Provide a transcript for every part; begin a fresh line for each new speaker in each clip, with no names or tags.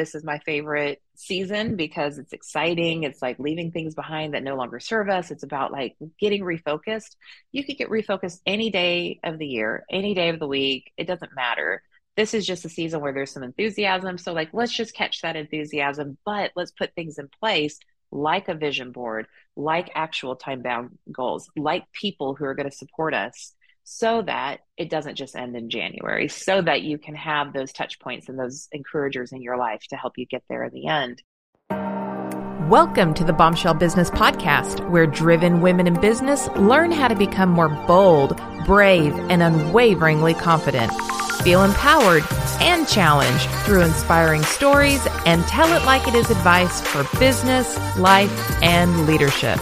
this is my favorite season because it's exciting. Mm-hmm. It's like leaving things behind that no longer serve us. It's about like getting refocused. You could get refocused any day of the year, any day of the week. It doesn't matter. This is just a season where there's some enthusiasm. So, like, let's just catch that enthusiasm, but let's put things in place like a vision board, like actual time bound goals, like people who are going to support us so that it doesn't just end in January, so that you can have those touch points and those encouragers in your life to help you get there in the end.
Welcome to the Bombshell Business Podcast, where driven women in business learn how to become more bold, brave, and unwaveringly confident. Feel empowered and challenged through inspiring stories and tell it like it is advice for business, life, and leadership.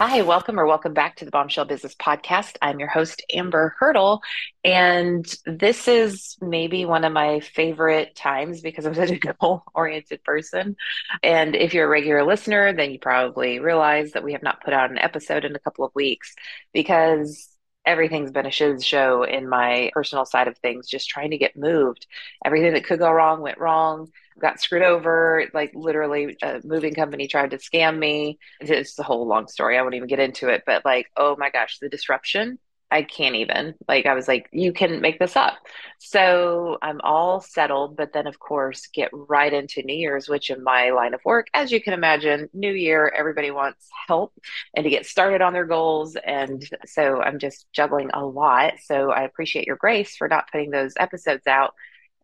Hi, welcome or welcome back to the Bombshell Business Podcast. I'm your host, Amber Hurdle. And this is maybe one of my favorite times because I'm such a goal oriented person. And if you're a regular listener, then you probably realize that we have not put out an episode in a couple of weeks because everything's been a shiz show in my personal side of things, just trying to get moved. Everything that could go wrong went wrong, got screwed over. Like literally, a moving company tried to scam me. It's a whole long story. I won't even get into it, but like, oh my gosh, the disruption I can't even. Like I was like, you can make this up. So I'm all settled, but then of course get right into New Year's, which in my line of work, as you can imagine, New Year, everybody wants help and to get started on their goals. And so I'm just juggling a lot. So I appreciate your grace for not putting those episodes out.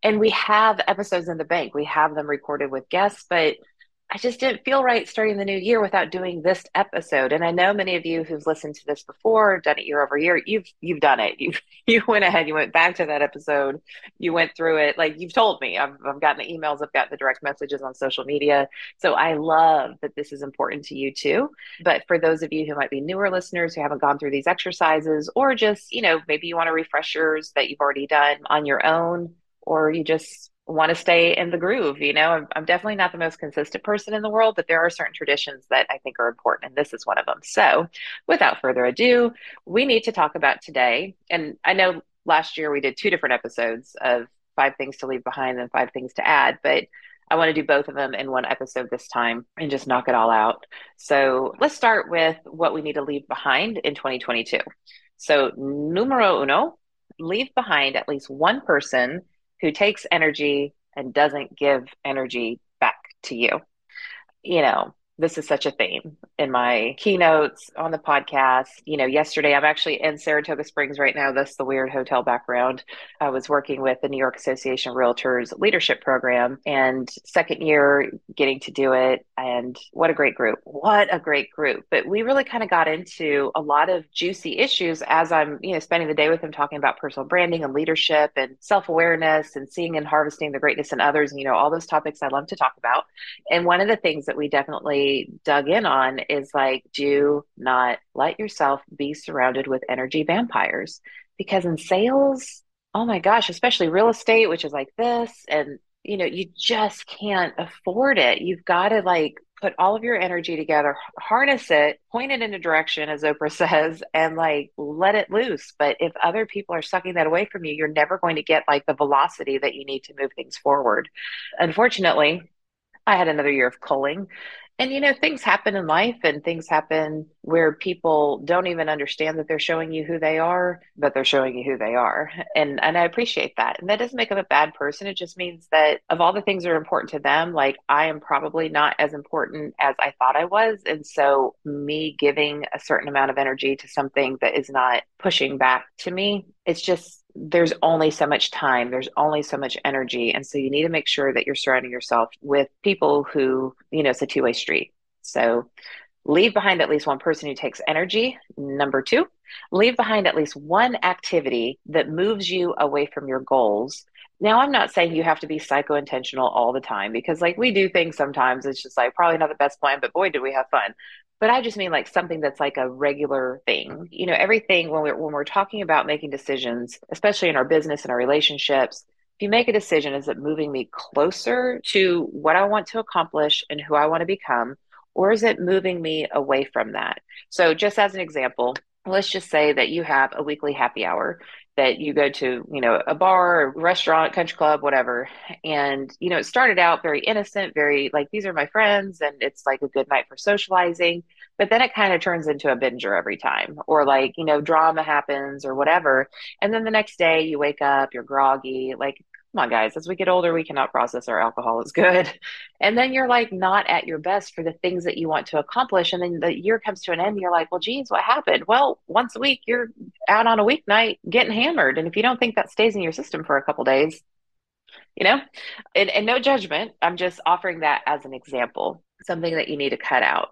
And we have episodes in the bank. We have them recorded with guests, but I just didn't feel right starting the new year without doing this episode. And I know many of you who've listened to this before, done it year over year, you've you've done it. You you went ahead, you went back to that episode, you went through it. Like you've told me, I've I've gotten the emails, I've gotten the direct messages on social media. So I love that this is important to you too. But for those of you who might be newer listeners who haven't gone through these exercises, or just you know maybe you want to refreshers that you've already done on your own, or you just want to stay in the groove. You know, I'm, I'm, definitely not the most consistent person in the world, but there are certain traditions that I think are important, and this is one of them. So, without further ado, we need to talk about today. And I know last year we did two different episodes of five things to leave behind and five things to add, but I want to do both of them in one episode this time and just knock it all out. So, let's start with what we need to leave behind in 2022. So, numero uno, leave behind at least one person who takes energy and doesn't give energy back to you. You know, this is such a theme in my keynotes on the podcast. You know, yesterday I'm actually in Saratoga Springs right now. That's the weird hotel background. I was working with the New York Association of Realtors leadership program and second year getting to do it. And what a great group. What a great group. But we really kind of got into a lot of juicy issues as I'm, you know, spending the day with them talking about personal branding and leadership and self awareness and seeing and harvesting the greatness in others. And, you know, all those topics I love to talk about. And one of the things that we definitely dug in on is like, do not let yourself be surrounded with energy vampires. Because in sales, oh my gosh, especially real estate, which is like this, and you know, you just can't afford it. You've got to like put all of your energy together, harness it, point it in a direction, as Oprah says, and like let it loose. But if other people are sucking that away from you, you're never going to get like the velocity that you need to move things forward. Unfortunately, I had another year of culling and you know, things happen in life and things happen where people don't even understand that they're showing you who they are, but they're showing you who they are. And and I appreciate that. And that doesn't make them a bad person. It just means that of all the things that are important to them, like I am probably not as important as I thought I was. And so me giving a certain amount of energy to something that is not pushing back to me, it's just there's only so much time, there's only so much energy. And so you need to make sure that you're surrounding yourself with people who, you know, it's a two way street. So leave behind at least one person who takes energy. Number two, leave behind at least one activity that moves you away from your goals. Now, I'm not saying you have to be psycho intentional all the time because, like, we do things sometimes. It's just like probably not the best plan, but boy, did we have fun but I just mean like something that's like a regular thing. You know, everything when we're when we're talking about making decisions, especially in our business and our relationships, if you make a decision, is it moving me closer to what I want to accomplish and who I want to become? Or is it moving me away from that? So, just as an example, let's just say that you have a weekly happy hour that you go to, you know, a bar, restaurant, country club, whatever. And, you know, it started out very innocent, very like, these are my friends, and it's like a good night for socializing. But then it kind of turns into a binger every time, or like, you know, drama happens or whatever. And then the next day you wake up, you're groggy. Like, come on, guys, as we get older, we cannot process our alcohol as good. And then you're like not at your best for the things that you want to accomplish. And then the year comes to an end, you're like, well, geez, what happened? Well, once a week, you're out on a weeknight getting hammered. And if you don't think that stays in your system for a couple days, you know, and, and no judgment, I'm just offering that as an example, something that you need to cut out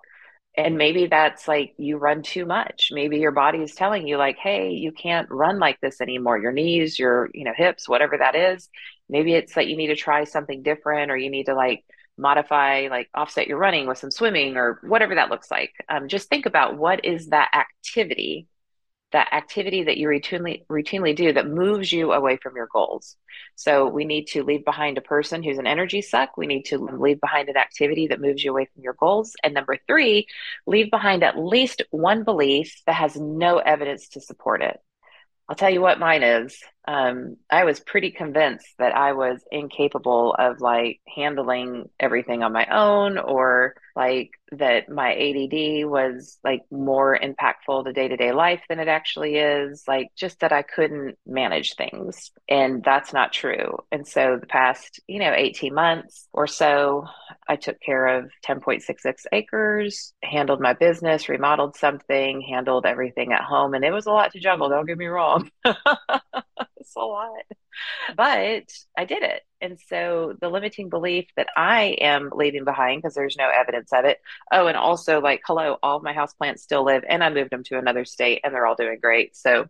and maybe that's like you run too much maybe your body is telling you like hey you can't run like this anymore your knees your you know hips whatever that is maybe it's that you need to try something different or you need to like modify like offset your running with some swimming or whatever that looks like um, just think about what is that activity that activity that you routinely routinely do that moves you away from your goals. So we need to leave behind a person who's an energy suck. We need to leave behind an activity that moves you away from your goals. And number three, leave behind at least one belief that has no evidence to support it. I'll tell you what mine is. Um, I was pretty convinced that I was incapable of like handling everything on my own or like that my ADD was like more impactful to day to day life than it actually is. Like just that I couldn't manage things. And that's not true. And so the past, you know, 18 months or so, I took care of 10.66 acres, handled my business, remodeled something, handled everything at home. And it was a lot to juggle. Don't get me wrong. it's a lot. But I did it. And so the limiting belief that I am leaving behind because there's no evidence of it. Oh, and also like, hello, all my house plants still live and I moved them to another state and they're all doing great. So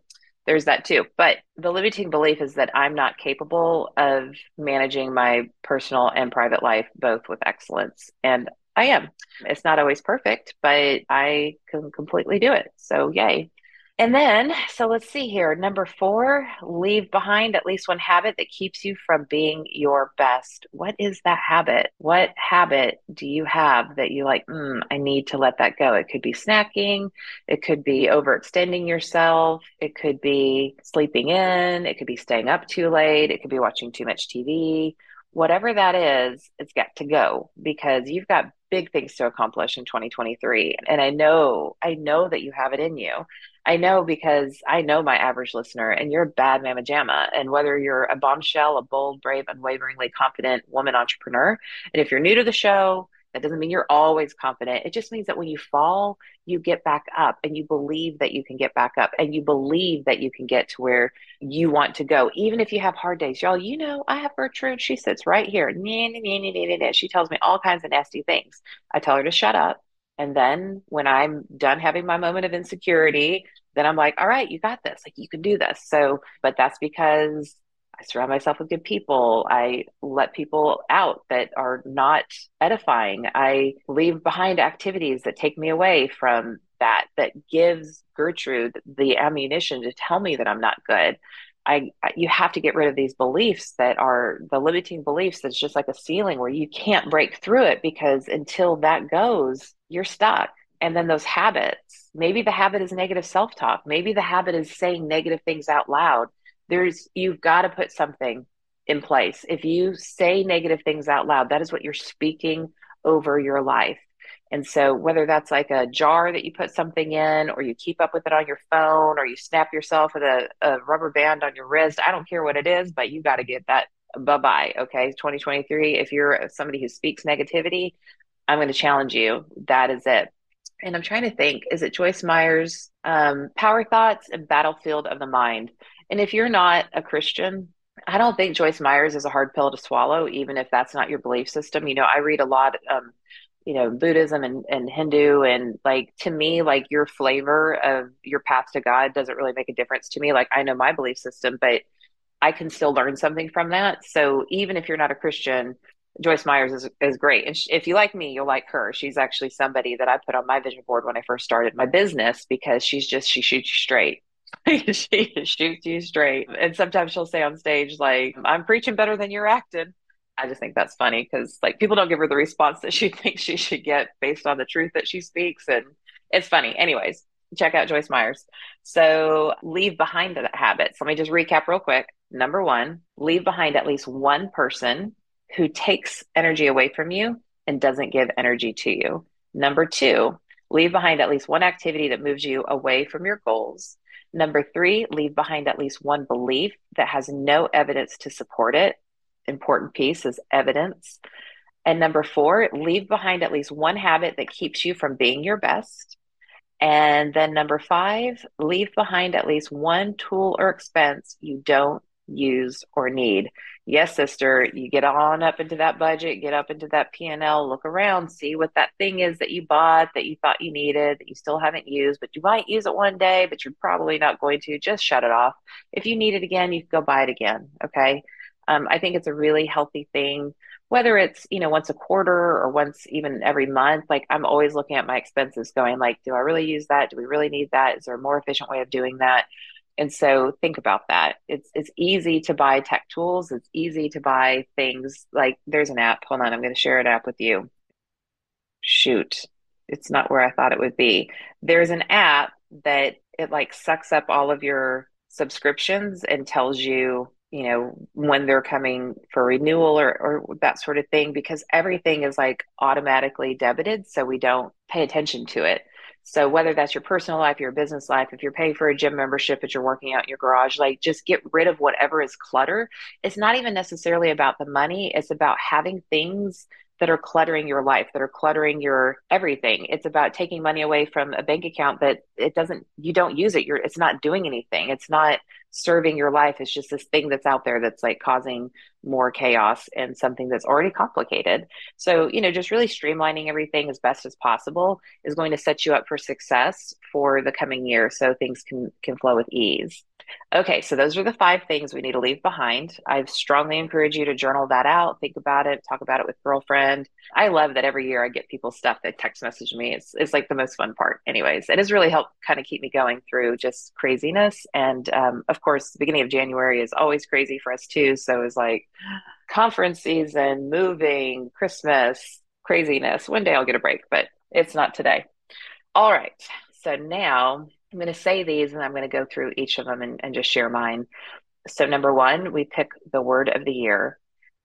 there's that too. But the limiting belief is that I'm not capable of managing my personal and private life both with excellence. And I am. It's not always perfect, but I can completely do it. So, yay. And then, so let's see here. Number four, leave behind at least one habit that keeps you from being your best. What is that habit? What habit do you have that you like, mm, I need to let that go? It could be snacking. It could be overextending yourself. It could be sleeping in. It could be staying up too late. It could be watching too much TV. Whatever that is, it's got to go because you've got big things to accomplish in 2023. And I know, I know that you have it in you. I know because I know my average listener, and you're a bad mama jamma. And whether you're a bombshell, a bold, brave, unwaveringly confident woman entrepreneur, and if you're new to the show, that doesn't mean you're always confident. It just means that when you fall, you get back up and you believe that you can get back up and you believe that you can get to where you want to go, even if you have hard days. Y'all, you know, I have Gertrude. She sits right here. She tells me all kinds of nasty things. I tell her to shut up. And then when I'm done having my moment of insecurity, then I'm like, all right, you got this. Like, you can do this. So, but that's because I surround myself with good people. I let people out that are not edifying. I leave behind activities that take me away from that, that gives Gertrude the ammunition to tell me that I'm not good. I you have to get rid of these beliefs that are the limiting beliefs that's just like a ceiling where you can't break through it because until that goes, you're stuck. And then those habits, maybe the habit is negative self-talk, maybe the habit is saying negative things out loud. There's you've got to put something in place. If you say negative things out loud, that is what you're speaking over your life. And so, whether that's like a jar that you put something in, or you keep up with it on your phone, or you snap yourself with a, a rubber band on your wrist, I don't care what it is, but you got to get that bye bye. Okay. 2023. If you're somebody who speaks negativity, I'm going to challenge you. That is it. And I'm trying to think is it Joyce Meyer's um, Power Thoughts and Battlefield of the Mind? And if you're not a Christian, I don't think Joyce Myers is a hard pill to swallow, even if that's not your belief system. You know, I read a lot. Um, you know buddhism and, and hindu and like to me like your flavor of your path to god doesn't really make a difference to me. Like i know my belief system but i can still learn something from that. So even if you're not a christian joyce myers is, is great. And if you like me you'll like her. She's actually somebody that i put on my vision board when i first started my business because she's just she shoots you straight. She shoots you straight. And sometimes she'll say on stage like i'm preaching better than you're acting I just think that's funny because like people don't give her the response that she thinks she should get based on the truth that she speaks. And it's funny. Anyways, check out Joyce Myers. So leave behind the habits. Let me just recap real quick. Number one, leave behind at least one person who takes energy away from you and doesn't give energy to you. Number two, leave behind at least one activity that moves you away from your goals. Number three, leave behind at least one belief that has no evidence to support it. Important piece is evidence. And number four, leave behind at least one habit that keeps you from being your best. And then number five, leave behind at least one tool or expense you don't use or need. Yes, sister, you get on up into that budget, get up into that P&L, look around, see what that thing is that you bought that you thought you needed that you still haven't used, but you might use it one day, but you're probably not going to. Just shut it off. If you need it again, you can go buy it again. Okay. Um, I think it's a really healthy thing, whether it's, you know, once a quarter or once even every month. Like I'm always looking at my expenses going like, do I really use that? Do we really need that? Is there a more efficient way of doing that? And so think about that. It's it's easy to buy tech tools. It's easy to buy things like there's an app. Hold on, I'm going to share an app with you. Shoot. It's not where I thought it would be. There's an app that it like sucks up all of your subscriptions and tells you, you know, when they're coming for renewal or or that sort of thing because everything is like automatically debited so we don't pay attention to it. So whether that's your personal life, your business life, if you're paying for a gym membership, if you're working out in your garage, like just get rid of whatever is clutter. It's not even necessarily about the money. It's about having things that are cluttering your life, that are cluttering your everything. It's about taking money away from a bank account that it doesn't, you don't use it. You're, it's not doing anything. It's not serving your life. is just this thing that's out there that's like causing more chaos and something that's already complicated. So, you know, just really streamlining everything as best as possible is going to set you up for success for the coming year so things can can flow with ease. Okay, so those are the five things we need to leave behind. I strongly encourage you to journal that out, think about it, talk about it with girlfriend. I love that every year I get people stuff that text message me. It's it's like the most fun part, anyways. It has really helped kind of keep me going through just craziness. And um, of course, the beginning of January is always crazy for us too. So it's like conference season, moving, Christmas, craziness. One day I'll get a break, but it's not today. All right. So now I'm going to say these and I'm going to go through each of them and, and just share mine. So, number one, we pick the word of the year.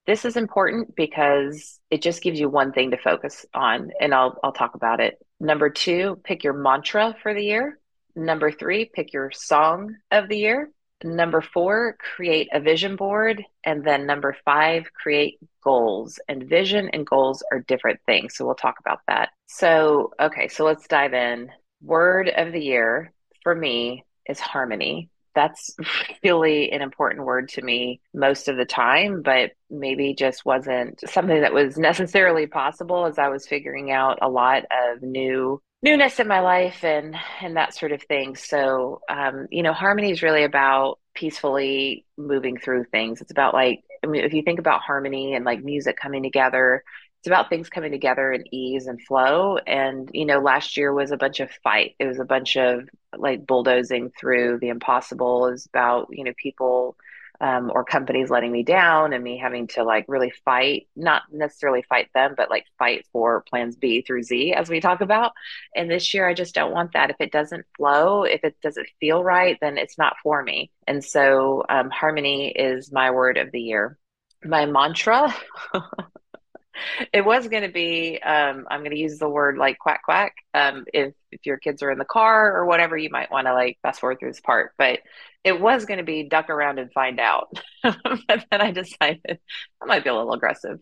This is important because it just gives you one thing to focus on, and I'll, I'll talk about it. Number two, pick your mantra for the year. Number three, pick your song of the year. Number four, create a vision board. And then number five, create goals. And vision and goals are different things. So we'll talk about that. So, okay, so let's dive in. Word of the year for me is harmony. That's really an important word to me most of the time, but maybe just wasn't something that was necessarily possible as I was figuring out a lot of new newness in my life and and that sort of thing. So, um, you know, harmony is really about peacefully moving through things. It's about like I mean, if you think about harmony and like music coming together, it's about things coming together in ease and flow. And, you know, last year was a bunch of fight. It was a bunch of like bulldozing through the impossible. Was about, you know, people um, or companies letting me down and me having to like really fight, not necessarily fight them, but like fight for plans B through Z, as we talk about. And this year, I just don't want that. If it doesn't flow, if it doesn't feel right, then it's not for me. And so, um, harmony is my word of the year. My mantra it was going to be um, i'm going to use the word like quack quack um, if if your kids are in the car or whatever you might want to like fast forward through this part but it was going to be duck around and find out. But then i decided that might be a little aggressive.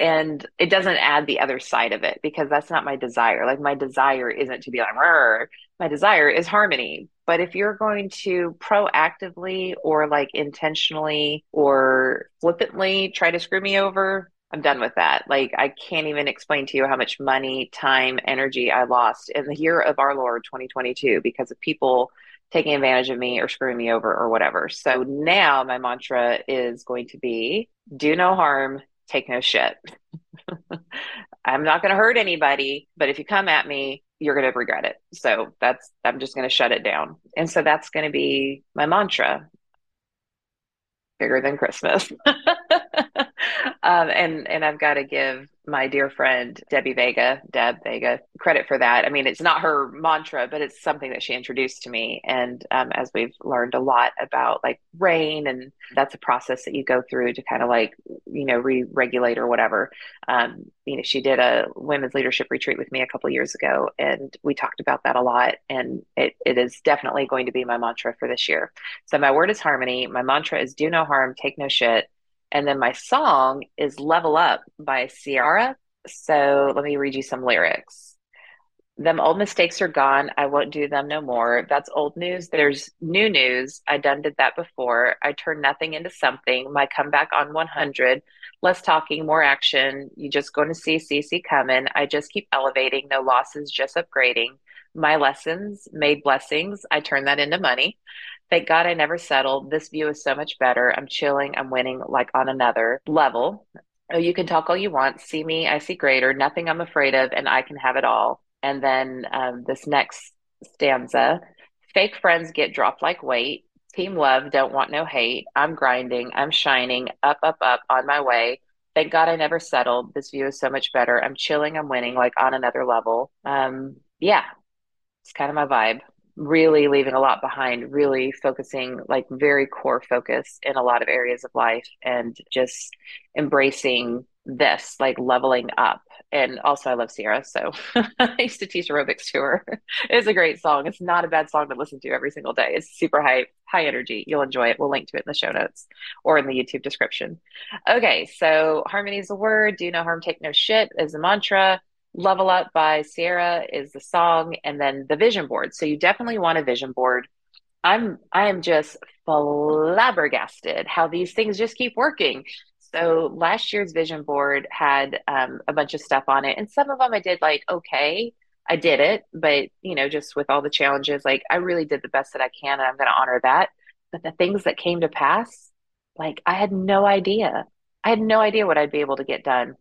And it doesn't add the other side of it because that's not my desire. Like my desire isn't to be like Rrr. my desire is harmony. But if you're going to proactively or like intentionally or flippantly try to screw me over I'm done with that. Like, I can't even explain to you how much money, time, energy I lost in the year of our Lord 2022 because of people taking advantage of me or screwing me over or whatever. So now my mantra is going to be do no harm, take no shit. I'm not going to hurt anybody, but if you come at me, you're going to regret it. So that's, I'm just going to shut it down. And so that's going to be my mantra bigger than Christmas. um, and and I've got to give my dear friend Debbie Vega, Deb Vega, credit for that. I mean, it's not her mantra, but it's something that she introduced to me. And um, as we've learned a lot about like rain, and that's a process that you go through to kind of like you know re-regulate or whatever. Um, you know, she did a women's leadership retreat with me a couple years ago, and we talked about that a lot. And it it is definitely going to be my mantra for this year. So my word is harmony. My mantra is do no harm, take no shit and then my song is Level Up by Ciara. So let me read you some lyrics. Them old mistakes are gone. I won't do them no more. That's old news. There's new news. I done did that before. I turn nothing into something. My comeback on 100. Less talking, more action. You just going to see CC coming. I just keep elevating. No losses, just upgrading. My lessons made blessings. I turn that into money. Thank God I never settled. This view is so much better. I'm chilling. I'm winning like on another level. Oh, you can talk all you want. See me, I see greater. Nothing I'm afraid of, and I can have it all. And then um, this next stanza fake friends get dropped like weight. Team love, don't want no hate. I'm grinding. I'm shining. Up, up, up on my way. Thank God I never settled. This view is so much better. I'm chilling. I'm winning like on another level. Um, yeah, it's kind of my vibe really leaving a lot behind, really focusing like very core focus in a lot of areas of life and just embracing this, like leveling up. And also, I love Ciara. So I used to teach aerobics to her. it's a great song. It's not a bad song to listen to every single day. It's super high, high energy. You'll enjoy it. We'll link to it in the show notes or in the YouTube description. Okay. So, harmony is a word. Do no harm, take no shit is a mantra Level Up by Ciara is the song, and then the vision board. So you definitely want a vision board. I'm I am just flabbergasted how these things just keep working. So last year's vision board had um, a bunch of stuff on it, and some of them I did like okay, I did it, but you know, just with all the challenges, like I really did the best that I can, and I'm going to honor that. But the things that came to pass, like I had no idea. I had no idea what I'd be able to get done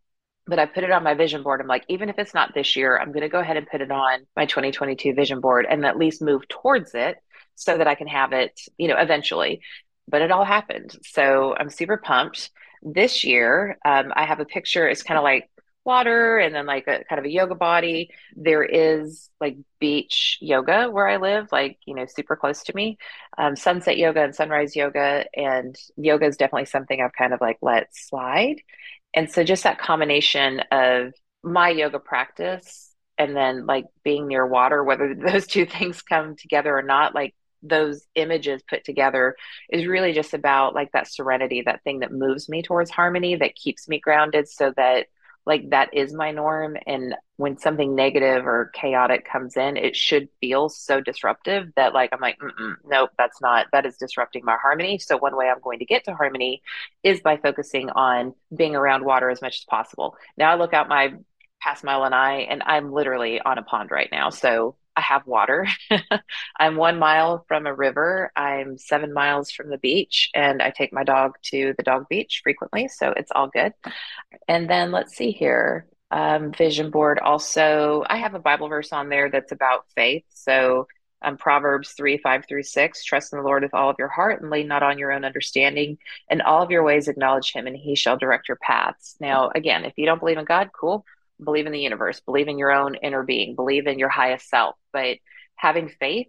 but I put it on my vision board. I'm like, even if it's not this year, I'm going to go ahead and put it on my 2022 vision board and at least move towards it so that I can have it, you know, eventually. But it all happened. So I'm super pumped. This year, um, I have a picture. It's kind of like water and then like a kind of a yoga body. There is like beach yoga where I live, like, you know, super close to me. Um, sunset yoga and sunrise yoga. And yoga is definitely something I've kind of like let slide. And so just that combination of my yoga practice and then like being near water, whether those two things come together or not, like those images put together is really just about like that serenity, that thing that moves me towards harmony, that keeps me grounded so that like that is my norm and when something negative or chaotic comes in it should feel so disruptive that like i'm like nope that's not that is disrupting my harmony. So one way i'm going to get to harmony is by focusing on being around water as much as possible. Now i look out my past mile and i and i'm literally on a pond right now. So I have water. I'm one mile from a river. I'm seven miles from the beach, and I take my dog to the dog beach frequently. So it's all good. And then let's see here. Um, vision board also, I have a Bible verse on there that's about faith. So um, Proverbs 3 5 through 6 trust in the Lord with all of your heart and lean not on your own understanding. In all of your ways, acknowledge him, and he shall direct your paths. Now, again, if you don't believe in God, cool believe in the universe, believe in your own inner being, believe in your highest self. But having faith,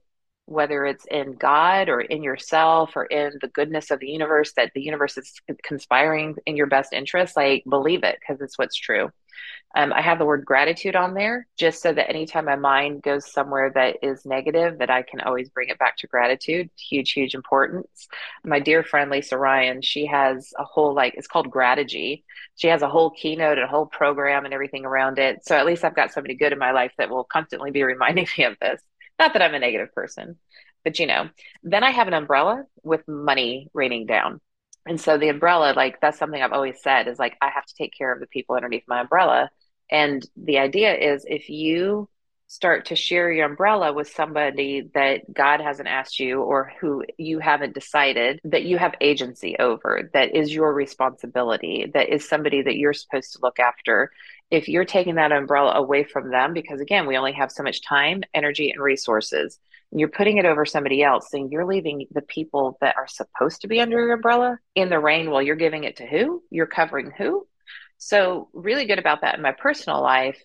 whether it's in God or in yourself or in the goodness of the universe, that the universe is conspiring in your best interest, like believe it because it's what's true. Um, I have the word gratitude on there just so that anytime my mind goes somewhere that is negative, that I can always bring it back to gratitude. Huge, huge importance. My dear friend Lisa Ryan, she has a whole like it's called Grategy. She has a whole keynote and a whole program and everything around it. So at least I've got somebody good in my life that will constantly be reminding me of this. Not that I'm a negative person, but you know. Then I have an umbrella with money raining down. And so the umbrella, like that's something I've always said is like I have to take care of the people underneath my umbrella. And the idea is if you start to share your umbrella with somebody that God hasn't asked you or who you haven't decided that you have agency over, that is your responsibility, that is somebody that you're supposed to look after. If you're taking that umbrella away from them, because again, we only have so much time, energy, and resources. you're putting it over somebody else, then you're leaving the people that are supposed to be under your umbrella in the rain while you're giving it to who? You're covering who? So, really good about that in my personal life.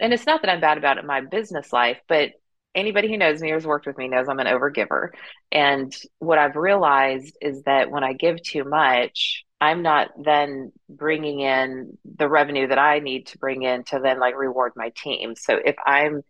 And it's not that I'm bad about it in my business life, but anybody who knows me or has worked with me knows I'm an overgiver. And what I've realized is that when I give too much, I'm not then bringing in the revenue that I need to bring in to then like reward my team. So if I'm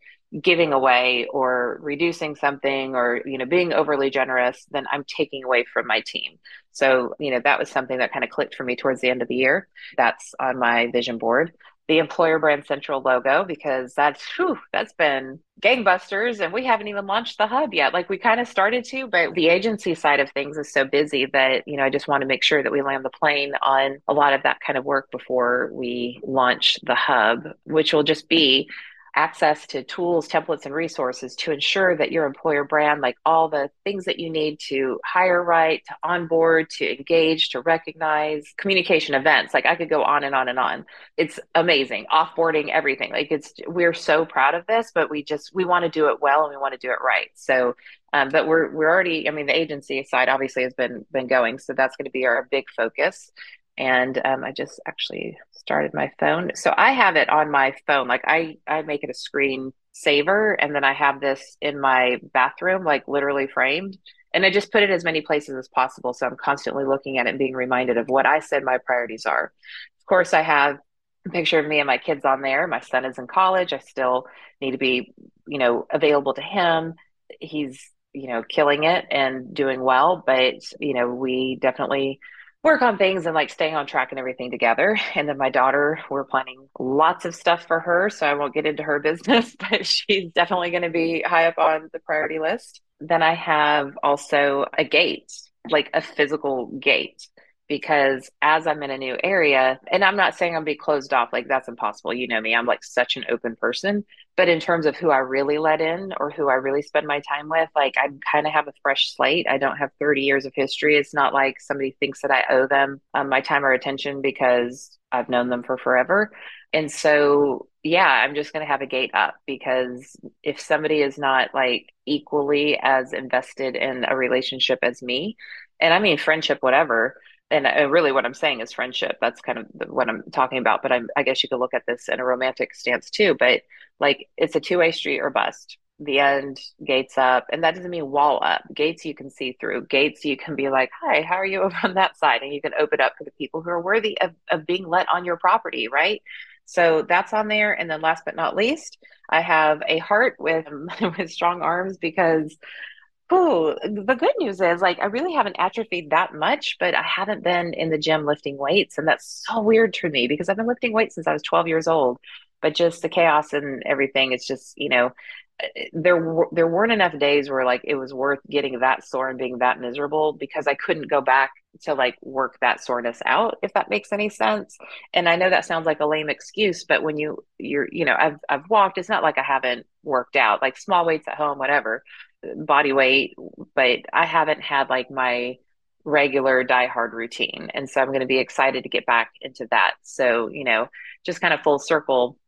giving away or reducing something or you know being overly generous then i'm taking away from my team. So you know that was something that kind of clicked for me towards the end of the year. That's on my vision board the employer brand central logo because that's whew, that's been gangbusters and we haven't even launched the hub yet. Like we kind of started to but the agency side of things is so busy that you know i just want to make sure that we land the plane on a lot of that kind of work before we launch the hub which will just be access to tools, templates, and resources to ensure that your employer brand, like all the things that you need to hire right, to onboard, to engage, to recognize, communication events. Like I could go on and on and on. It's amazing. Offboarding, everything. Like it's, we're so proud of this, but we just, we want to do it well and we want to do it right. So, um, but we're, we're already, I mean, the agency side obviously has been, been going. So that's going to be our big focus and um, I just actually started my phone. So I have it on my phone. Like I, I make it a screen saver, and then I have this in my bathroom, like literally framed. And I just put it as many places as possible. So I'm constantly looking at it and being reminded of what I said my priorities are. Of course, I have a picture of me and my kids on there. My son is in college. I still need to be, you know, available to him. He's, you know, killing it and doing well. But, you know, we definitely work on things and like staying on track and everything together. And then my daughter, we're planning lots of stuff for her. So I won't get into her business, but she's definitely going to be high up on the priority list. Then I have also a gate, like a physical gate because as I'm in a new area, and I'm not saying I'm be closed off, like that's impossible. You know me, I'm like such an open person. But in terms of who I really let in or who I really spend my time with, like I kind of have a fresh slate. I don't have 30 years of history. It's not like somebody thinks that I owe them um, my time or attention because I've known them for forever. And so, yeah, I'm just going to have a gate up because if somebody is not like equally as invested in a relationship as me, and I mean friendship, whatever, and really what I'm saying is friendship. That's kind of what I'm talking about. But I'm, I guess you could look at this in a romantic stance too. But like it's a two way street or bust. The end, gates up. And that doesn't mean wall up. Gates you can see through. Gates you can be like, hi, how are you over on that side? And you can open up for the people who are worthy of, of being let on your property, right? So that's on there. And then last but not least, I have a heart with with strong arms because Oh, the good news is like I really haven't atrophied that much, but I haven't been in the gym lifting weights. And that's so weird for me because I've been lifting weights since I was 12 years old. But just the chaos and everything, it's just, you know, eh, there there weren't enough days where like it was worth getting that sore and being that miserable because I couldn't go back to like work that soreness out if that makes any sense. And I know that sounds like a lame excuse, but when you you're you know I've I've walked, it's not like I haven't worked out like small weights at home, whatever body weight, but I haven't had like my regular die hard routine. And so I'm going to be excited to get back into that. So, you know, just kind of full circle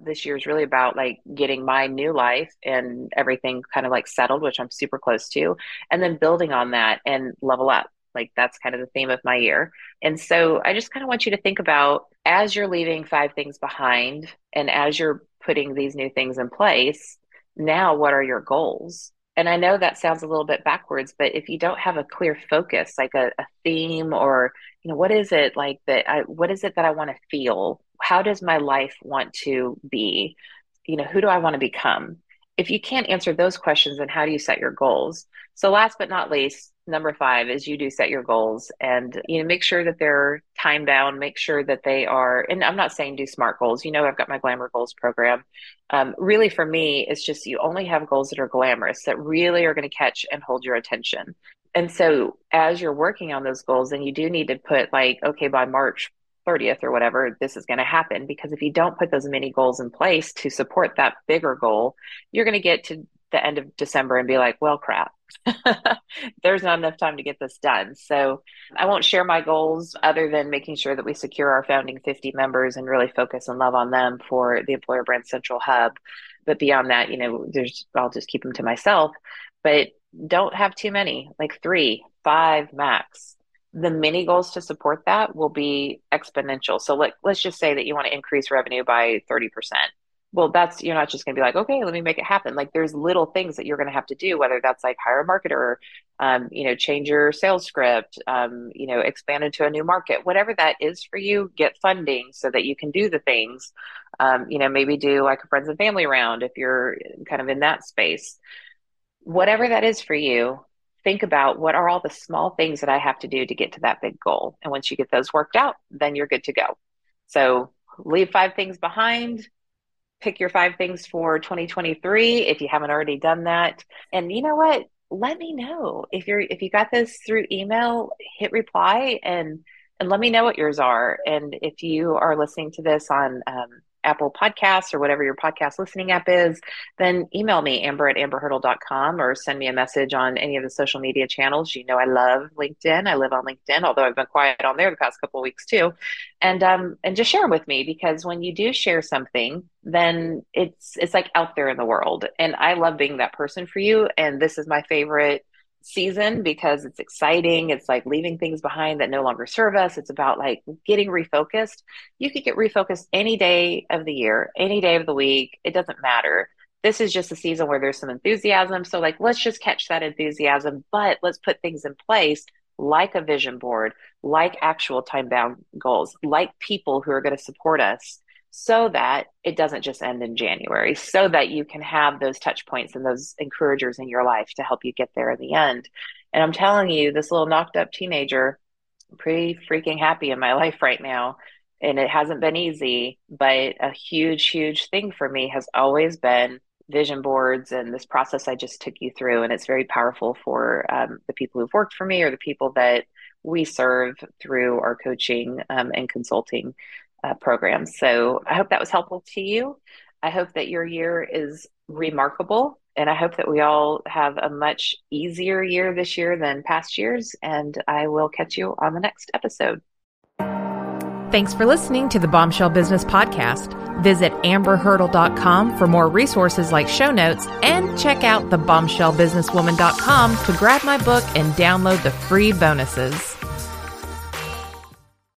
this year is really about like getting my new life and everything kind of like settled, which I'm super close to, and then building on that and level up. Like that's kind of the theme of my year. And so I just kind of want you to think about as you're leaving five things behind and as you're putting these new things in place, now what are your goals? And I know that sounds a little bit backwards, but if you don't have a clear focus, like a, a theme or, you know, what is it like that I, what is it that I want to feel? How does my life want to be? You know, who do I want to become? If you can't answer those questions, then how do you set your goals? So last but not least, number five is you do set your goals and you know make sure that they're time bound make sure that they are and i'm not saying do smart goals. You know i've got my glamour goals program. Um, really for me it's just you only have goals that are glamorous that really are going to catch and hold your attention. And so as you're working on those goals then you do need to put like okay by march 30th or whatever this is going to happen. Because if you don't put those mini goals in place to support that bigger goal you're going to get to the end of december and be like well crap there's not enough time to get this done. So I won't share my goals other than making sure that we secure our founding 50 members and really focus and love on them for the Employer Brand Central Hub. But beyond that, you know, there's I'll just keep them to myself. but don't have too many, like three, five max. The mini goals to support that will be exponential. So let, let's just say that you want to increase revenue by 30% well that's you're not just going to be like okay let me make it happen. Like there's little things that you're going to have to do whether that's like hire a marketer um, you know change your sales script um, you know expand into a new market. Whatever that is for you get funding so that you can do the things. Um, you know maybe do like a friends and family round if you're kind of in that space. Whatever that is for you think about what are all the small things that i have to do to get to that big goal. And once you get those worked out then you're good to go. So leave five things behind pick your five things for 2023 if you haven't already done that. And you know what? Let me know if you're if you got this through email, hit reply and and let me know what yours are. And if you are listening to this on um, Apple Podcasts or whatever your podcast listening app is, then email me, amber at amberhurdle.com, or send me a message on any of the social media channels. You know, I love LinkedIn. I live on LinkedIn, although I've been quiet on there the past couple weeks too. And um, and just share them with me because when you do share something, then it's it's like out there in the world. And I love being that person for you. And this is my favorite season because it's exciting. It's like leaving things behind that no longer serve us. It's about like getting refocused. You could get refocused any day of the year, any day of the week. It doesn't matter. This is just a season where there's some enthusiasm. So, like, let's just catch that enthusiasm, but let's put things in place like a vision board, like actual time bound goals, like people who are going to support us so that it doesn't just end in January, so that you can have those touch points and those encouragers in your life to help you get there in the end. And I'm telling you, this little knocked up teenager, pretty freaking happy in my life right now. And it hasn't been easy, but a huge, huge thing for me has always been vision boards and this process I just took you through. And it's very powerful for um, the people who've worked for me or the people that we serve through our coaching um, and consulting uh, programs. So I hope that was helpful to you. I hope that your year is remarkable. And I hope that we all have a much easier year this year than past years. And I will catch you on the next episode.
Thanks for listening to the Bombshell Business Podcast. Visit amberhurdle.com for more resources like show notes and check out the bombshellbusinesswoman.com to grab my book and download the free bonuses.